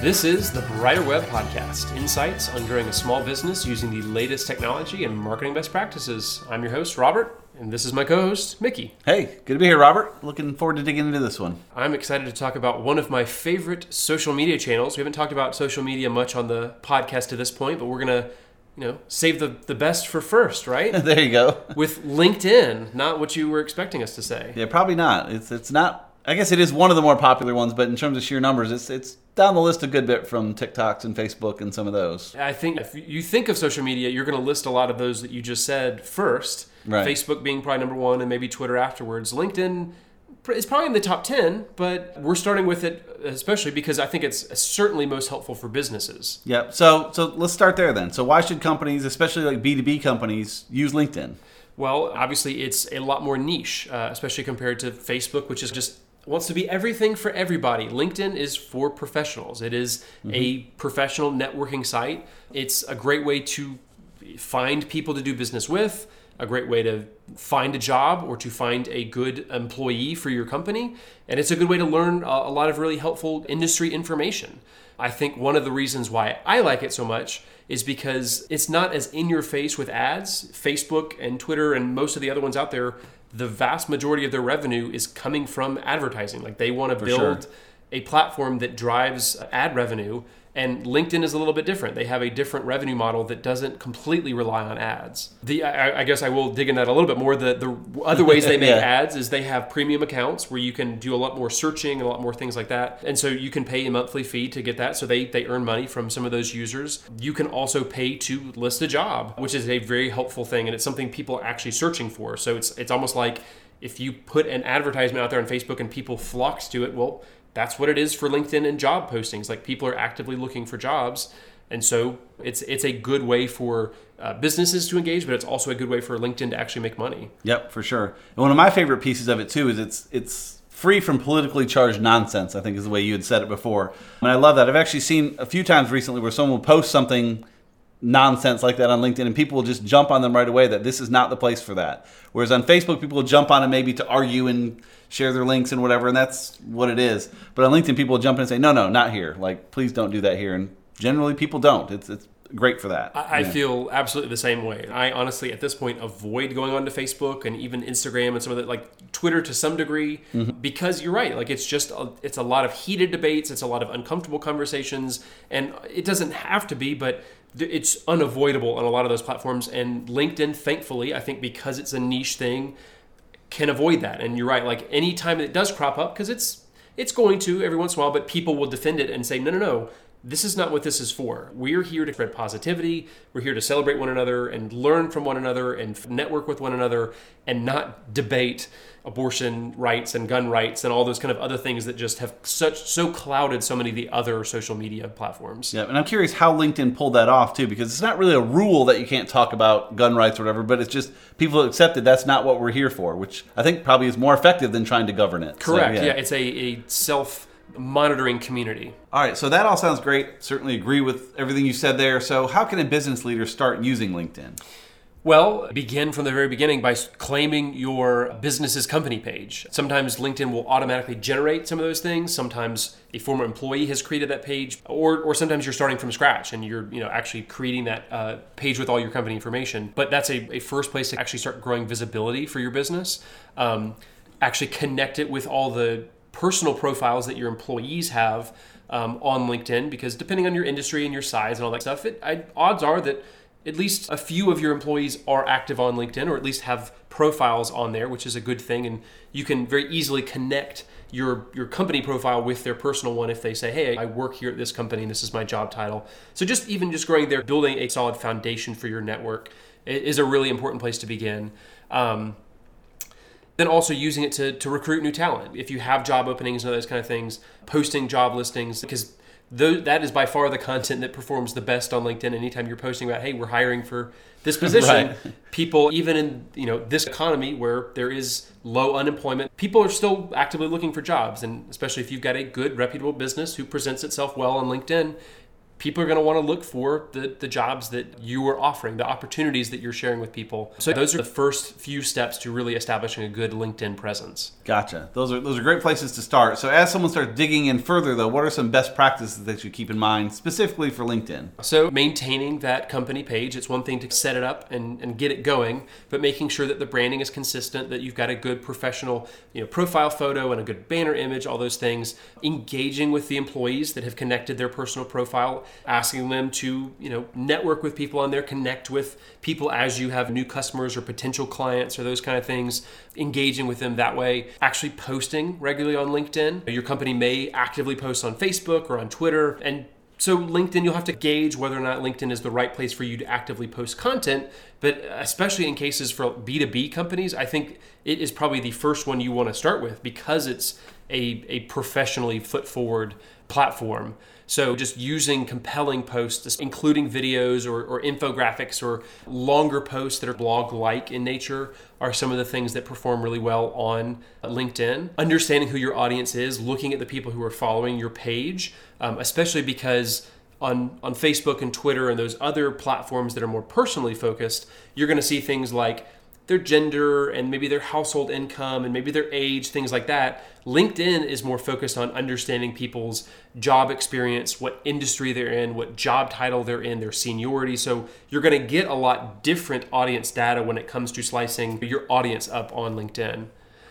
This is the Brighter Web Podcast insights on growing a small business using the latest technology and marketing best practices. I'm your host, Robert, and this is my co host, Mickey. Hey, good to be here, Robert. Looking forward to digging into this one. I'm excited to talk about one of my favorite social media channels. We haven't talked about social media much on the podcast to this point, but we're going to you know, save the, the best for first, right? there you go. With LinkedIn, not what you were expecting us to say. Yeah, probably not. It's it's not I guess it is one of the more popular ones, but in terms of sheer numbers, it's it's down the list a good bit from TikToks and Facebook and some of those. I think if you think of social media, you're going to list a lot of those that you just said first. Right. Facebook being probably number one, and maybe Twitter afterwards. LinkedIn is probably in the top 10, but we're starting with it especially because I think it's certainly most helpful for businesses. Yep. So so let's start there then. So why should companies, especially like B2B companies, use LinkedIn? Well, obviously it's a lot more niche, uh, especially compared to Facebook, which is just wants to be everything for everybody. LinkedIn is for professionals. It is mm-hmm. a professional networking site. It's a great way to find people to do business with, a great way to find a job or to find a good employee for your company. And it's a good way to learn a lot of really helpful industry information. I think one of the reasons why I like it so much is because it's not as in your face with ads. Facebook and Twitter and most of the other ones out there the vast majority of their revenue is coming from advertising. Like they want to build sure. a platform that drives ad revenue and LinkedIn is a little bit different. They have a different revenue model that doesn't completely rely on ads. The I, I guess I will dig in that a little bit more. The the other ways they make yeah. ads is they have premium accounts where you can do a lot more searching and a lot more things like that. And so you can pay a monthly fee to get that. So they they earn money from some of those users. You can also pay to list a job, which is a very helpful thing, and it's something people are actually searching for. So it's it's almost like if you put an advertisement out there on Facebook and people flocked to it, well, that's what it is for LinkedIn and job postings. Like people are actively looking for jobs, and so it's it's a good way for uh, businesses to engage, but it's also a good way for LinkedIn to actually make money. Yep, for sure. And one of my favorite pieces of it too is it's it's free from politically charged nonsense. I think is the way you had said it before, and I love that. I've actually seen a few times recently where someone will post something nonsense like that on LinkedIn and people will just jump on them right away that this is not the place for that. Whereas on Facebook, people will jump on it maybe to argue and share their links and whatever, and that's what it is. But on LinkedIn, people will jump in and say, no, no, not here. Like, please don't do that here. And generally, people don't. It's, it's great for that. I, yeah. feel absolutely the same way. I honestly, at this point, avoid going onto Facebook and even Instagram and some of the like Twitter to some degree mm-hmm. because you're right. Like it's just a, it's a lot of heated debates. It's a lot of uncomfortable conversations, and it doesn't have to be, but it's unavoidable on a lot of those platforms. And LinkedIn, thankfully, I think because it's a niche thing, can avoid that. And you're right. Like anytime it does crop up, because it's it's going to every once in a while, but people will defend it and say, no, no, no. This is not what this is for. We're here to spread positivity. We're here to celebrate one another and learn from one another and network with one another and not debate abortion rights and gun rights and all those kind of other things that just have such so clouded so many of the other social media platforms. Yeah, and I'm curious how LinkedIn pulled that off too, because it's not really a rule that you can't talk about gun rights or whatever, but it's just people accepted that's not what we're here for, which I think probably is more effective than trying to govern it. Correct. So, yeah. yeah, it's a, a self monitoring community. All right, so that all sounds great. Certainly agree with everything you said there. So, how can a business leader start using LinkedIn? Well, begin from the very beginning by claiming your business's company page. Sometimes LinkedIn will automatically generate some of those things. Sometimes a former employee has created that page, or, or sometimes you're starting from scratch and you're you know actually creating that uh, page with all your company information. But that's a, a, first place to actually start growing visibility for your business. Um, actually connect it with all the personal profiles that your employees have um, on LinkedIn because depending on your industry and your size and all that stuff, it, I, odds are that at least a few of your employees are active on LinkedIn or at least have profiles on there, which is a good thing. And you can very easily connect your your company profile with their personal one if they say, "Hey, I work here at this company and this is my job title." So just even just growing there, building a solid foundation for your network is a really important place to begin. Um, then also using it to, to recruit new talent. If you have job openings and those kind of things, posting job listings, because that is by far the content that performs the best on LinkedIn. Anytime you're posting about, hey, we're hiring for this position, right. people, even in you know this economy where there is low unemployment, people are still actively looking for jobs. And especially if you've got a good, reputable business who presents itself well on LinkedIn, people are going to want to look for the, the jobs that you are offering, the opportunities that you're sharing with people. So those are the first few steps to really establishing a good LinkedIn presence. Gotcha. Those are those are great places to start. So as someone starts digging in further though, what are some best practices that you keep in mind specifically for LinkedIn? So maintaining that company page, it's one thing to set it up and, and get it going, but making sure that the branding is consistent, that you've got a good professional, you know, profile photo and a good banner image, all those things. Engaging with the employees that have connected their personal profile asking them to you know network with people on there connect with people as you have new customers or potential clients or those kind of things engaging with them that way actually posting regularly on linkedin your company may actively post on facebook or on twitter and so LinkedIn, you'll have to gauge whether or not LinkedIn is the right place for you to actively post content. But especially in cases for B2B companies, I think it is probably the first one you want to start with because it's a, a professionally foot forward platform. So just using compelling posts, including videos or, or infographics or longer posts that are blog like in nature, are some of the things that perform really well on LinkedIn. Understanding who your audience is, looking at the people who are following your page, um, especially because on, on Facebook and Twitter and those other platforms that are more personally focused, you're going to see things like their gender and maybe their household income and maybe their age, things like that. LinkedIn is more focused on understanding people's job experience, what industry they're in, what job title they're in, their seniority. So you're going to get a lot different audience data when it comes to slicing your audience up on LinkedIn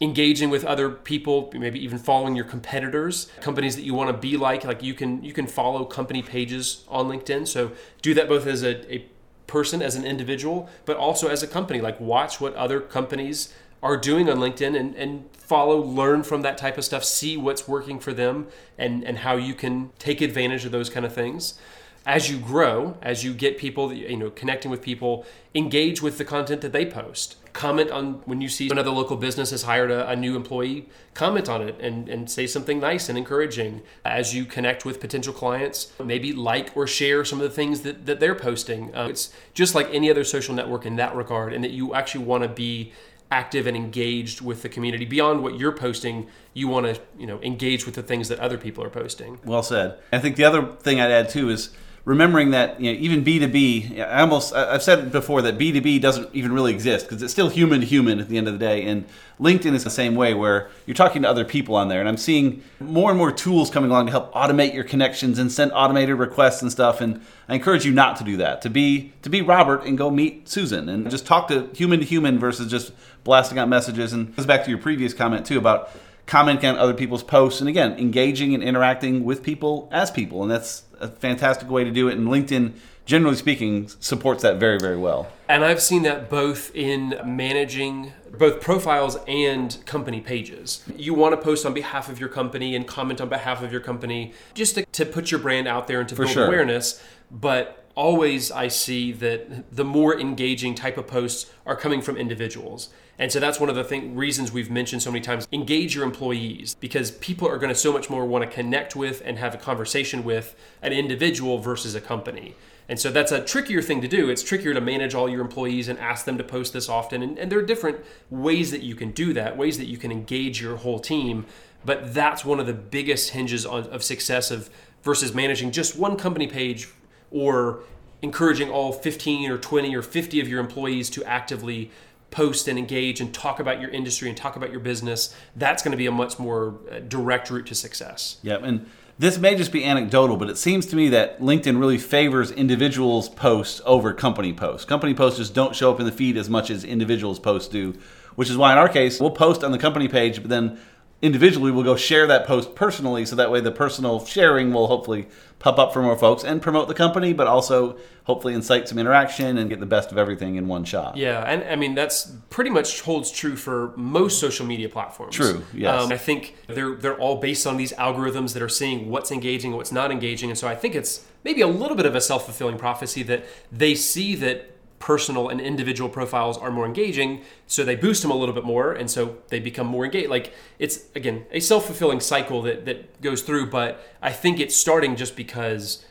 engaging with other people maybe even following your competitors companies that you want to be like like you can you can follow company pages on linkedin so do that both as a, a person as an individual, but also as a company. Like watch what other companies are doing on LinkedIn and, and follow, learn from that type of stuff, see what's working for them and, and how you can take advantage of those kind of things as you grow, as you get people, you know, connecting with people, engage with the content that they post. Comment on when you see another local business has hired a, a, new employee, comment on it and, and say something nice and encouraging. As you connect with potential clients, maybe like or share some of the things that, that they're posting. Uh, it's just like any other social network in that regard, and that you actually want to be active and engaged with the community beyond what you're posting you want to you know engage with the things that other people are posting well said i think the other thing i'd add too is remembering that you know, even B2B, I almost I've said before that B2B doesn't even really exist because it's still human to human at the end of the day. And LinkedIn is the same way where you're talking to other people on there. And I'm seeing more and more tools coming along to help automate your connections and send automated requests and stuff. And I encourage you not to do that. To be to be Robert and go meet Susan and just talk to human to human versus just blasting out messages. And goes back to your previous comment too about commenting on other people's posts and again engaging and interacting with people as people and that's a fantastic way to do it and linkedin generally speaking supports that very very well and i've seen that both in managing both profiles and company pages you want to post on behalf of your company and comment on behalf of your company just to, to put your brand out there and to For build sure. awareness but always I see that the more engaging type of posts are coming from individuals. And so that's one of the thing, reasons we've mentioned so many times engage your employees because people are going to so much more want to connect with and have a conversation with an individual versus a company. And so that's a trickier thing to do. It's trickier to manage all your employees and ask them to post this often. And, and there are different ways that you can do that, ways that you can engage your whole team. But that's one of the biggest hinges on, of success of versus managing just one company page or encouraging all 15 or 20 or 50 of your employees to actively post and engage and talk about your industry and talk about your business, that's going to be a much more uh, direct route to success. Yep. And this may just be anecdotal, but it seems to me that LinkedIn really favors individuals' posts over company posts. Company posts just don't show up in the feed as much as individuals' posts do, which is why in our case, we'll post on the company page, but then individually will go share that post personally so that way the personal sharing will hopefully pop up for more folks and promote the company but also hopefully incite some interaction and get the best of everything in one shot. Yeah and i mean that's pretty much holds true for most social media platforms. True yes. Um, i think they're they're all based on these algorithms that are seeing what's engaging and what's not engaging and so i think it's maybe a little bit of a self-fulfilling prophecy that they see that personal and individual profiles are more engaging so they boost them a little bit more and so they become more engaged. Like it's again a self-fulfilling cycle that that goes through but i think it's starting just because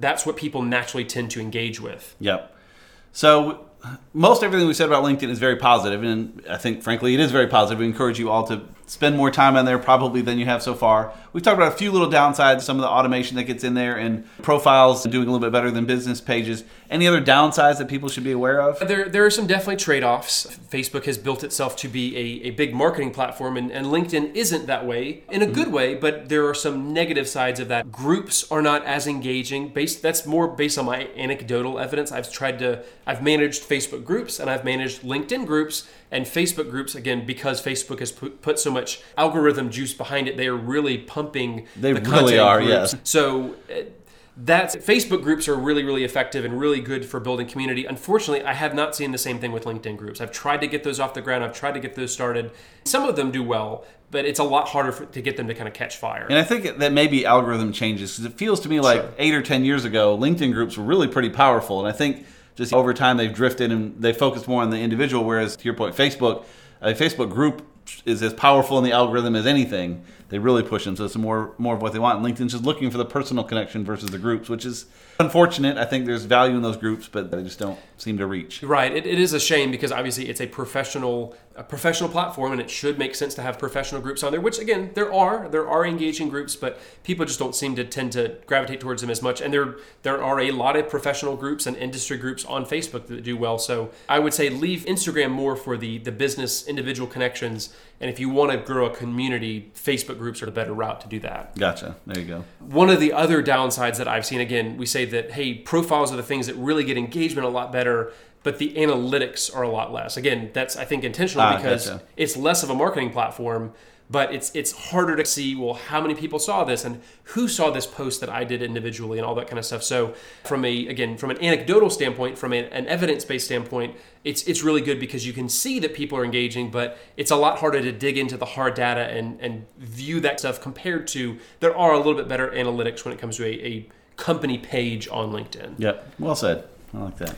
that's what people naturally tend to engage with. Yep. So most everything we said about linkedin is very positive and i think frankly it is very positive we encourage you all to spend more time on there probably than you have so far. We've talked about a few little downsides, some of the automation that gets in there, and profiles doing a little bit better than business pages. Any other downsides that people should be aware of? There, there are some definitely trade offs. Facebook has built itself to be a, a big marketing platform, and, and LinkedIn isn't that way in a mm-hmm. good way, but there are some negative sides of that. Groups are not as engaging. Based, that's more based on my anecdotal evidence. I've tried to, I've managed Facebook groups and I've managed LinkedIn groups and Facebook groups, again, because Facebook has put, put so much algorithm juice behind it, they are really pumping They the really are, groups. yes. So uh, that's Facebook groups are really, really effective and really good for building community. Unfortunately, I have not seen the same thing with LinkedIn groups. I've tried to get those off the ground. I've tried to get those started. Some of them do well, but it's a lot harder for, to get them to kind of catch fire. And I think that maybe algorithm changes because it feels to me like Sure. eight or ten years ago, LinkedIn groups were really pretty powerful, and I think just over time they've drifted and they focused more on the individual. Whereas to your point, Facebook, a Facebook group is as powerful in the algorithm as anything. They really push them, so it's more more of what they want. And LinkedIn's just looking for the personal connection versus the groups, which is unfortunate. I think there's value in those groups, but they just don't seem to reach. Right. It, it is a shame because obviously it's a professional a professional platform and it should make sense to have professional groups on there, which again, there are. There are engaging groups, but people just don't seem to tend to gravitate towards them as much. And there there are a lot of professional groups and industry groups on Facebook that do well. So I would say leave Instagram more for the the business individual connections. And if you want to grow a community, Facebook groups are the better route to do that. Gotcha. There you go. One of the other downsides that I've seen, again, we say that, hey, profiles are the things that really get engagement a lot better, but the analytics are a lot less. Again, that's, I think, intentional Ah, because gotcha. it's less of a marketing platform, but it's it's harder to see, well, how many people saw this and who saw this post that I did individually and all that kind of stuff. So from a, again, from an anecdotal standpoint, from a, an evidence-based standpoint, it's it's really good because you can see that people are engaging, but it's a lot harder to dig into the hard data and, and view that stuff compared to there are a little bit better analytics when it comes to a, a company page on LinkedIn. Yep. Well said. I like that.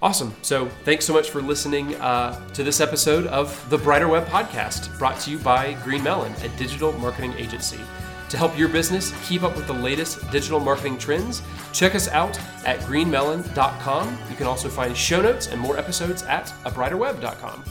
Awesome. So thanks so much for listening uh, to this episode of the Brighter Web Podcast, brought to you by Green Melon, a digital marketing agency. To help your business keep up with the latest digital marketing trends, check us out at greenmelon.com. You can also find show notes and more episodes at abrighterweb.com.